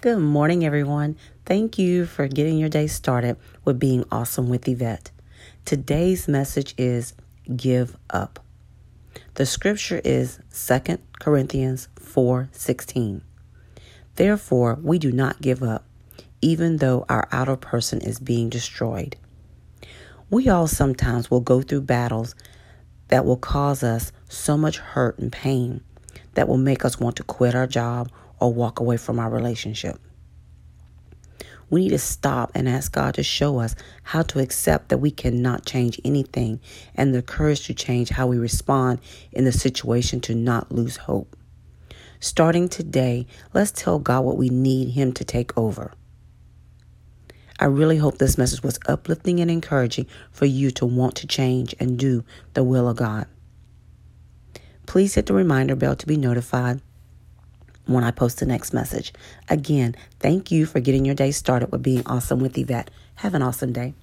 Good morning, everyone. Thank you for getting your day started with being awesome with Yvette. Today's message is give up. The scripture is 2 Corinthians 4:16. Therefore, we do not give up, even though our outer person is being destroyed. We all sometimes will go through battles that will cause us so much hurt and pain that will make us want to quit our job or walk away from our relationship. We need to stop and ask God to show us how to accept that we cannot change anything and the courage to change how we respond in the situation to not lose hope. Starting today, let's tell God what we need Him to take over. I really hope this message was uplifting and encouraging for you to want to change and do the will of God. Please hit the reminder bell to be notified when I post the next message. Again, thank you for getting your day started with being awesome with Yvette. Have an awesome day.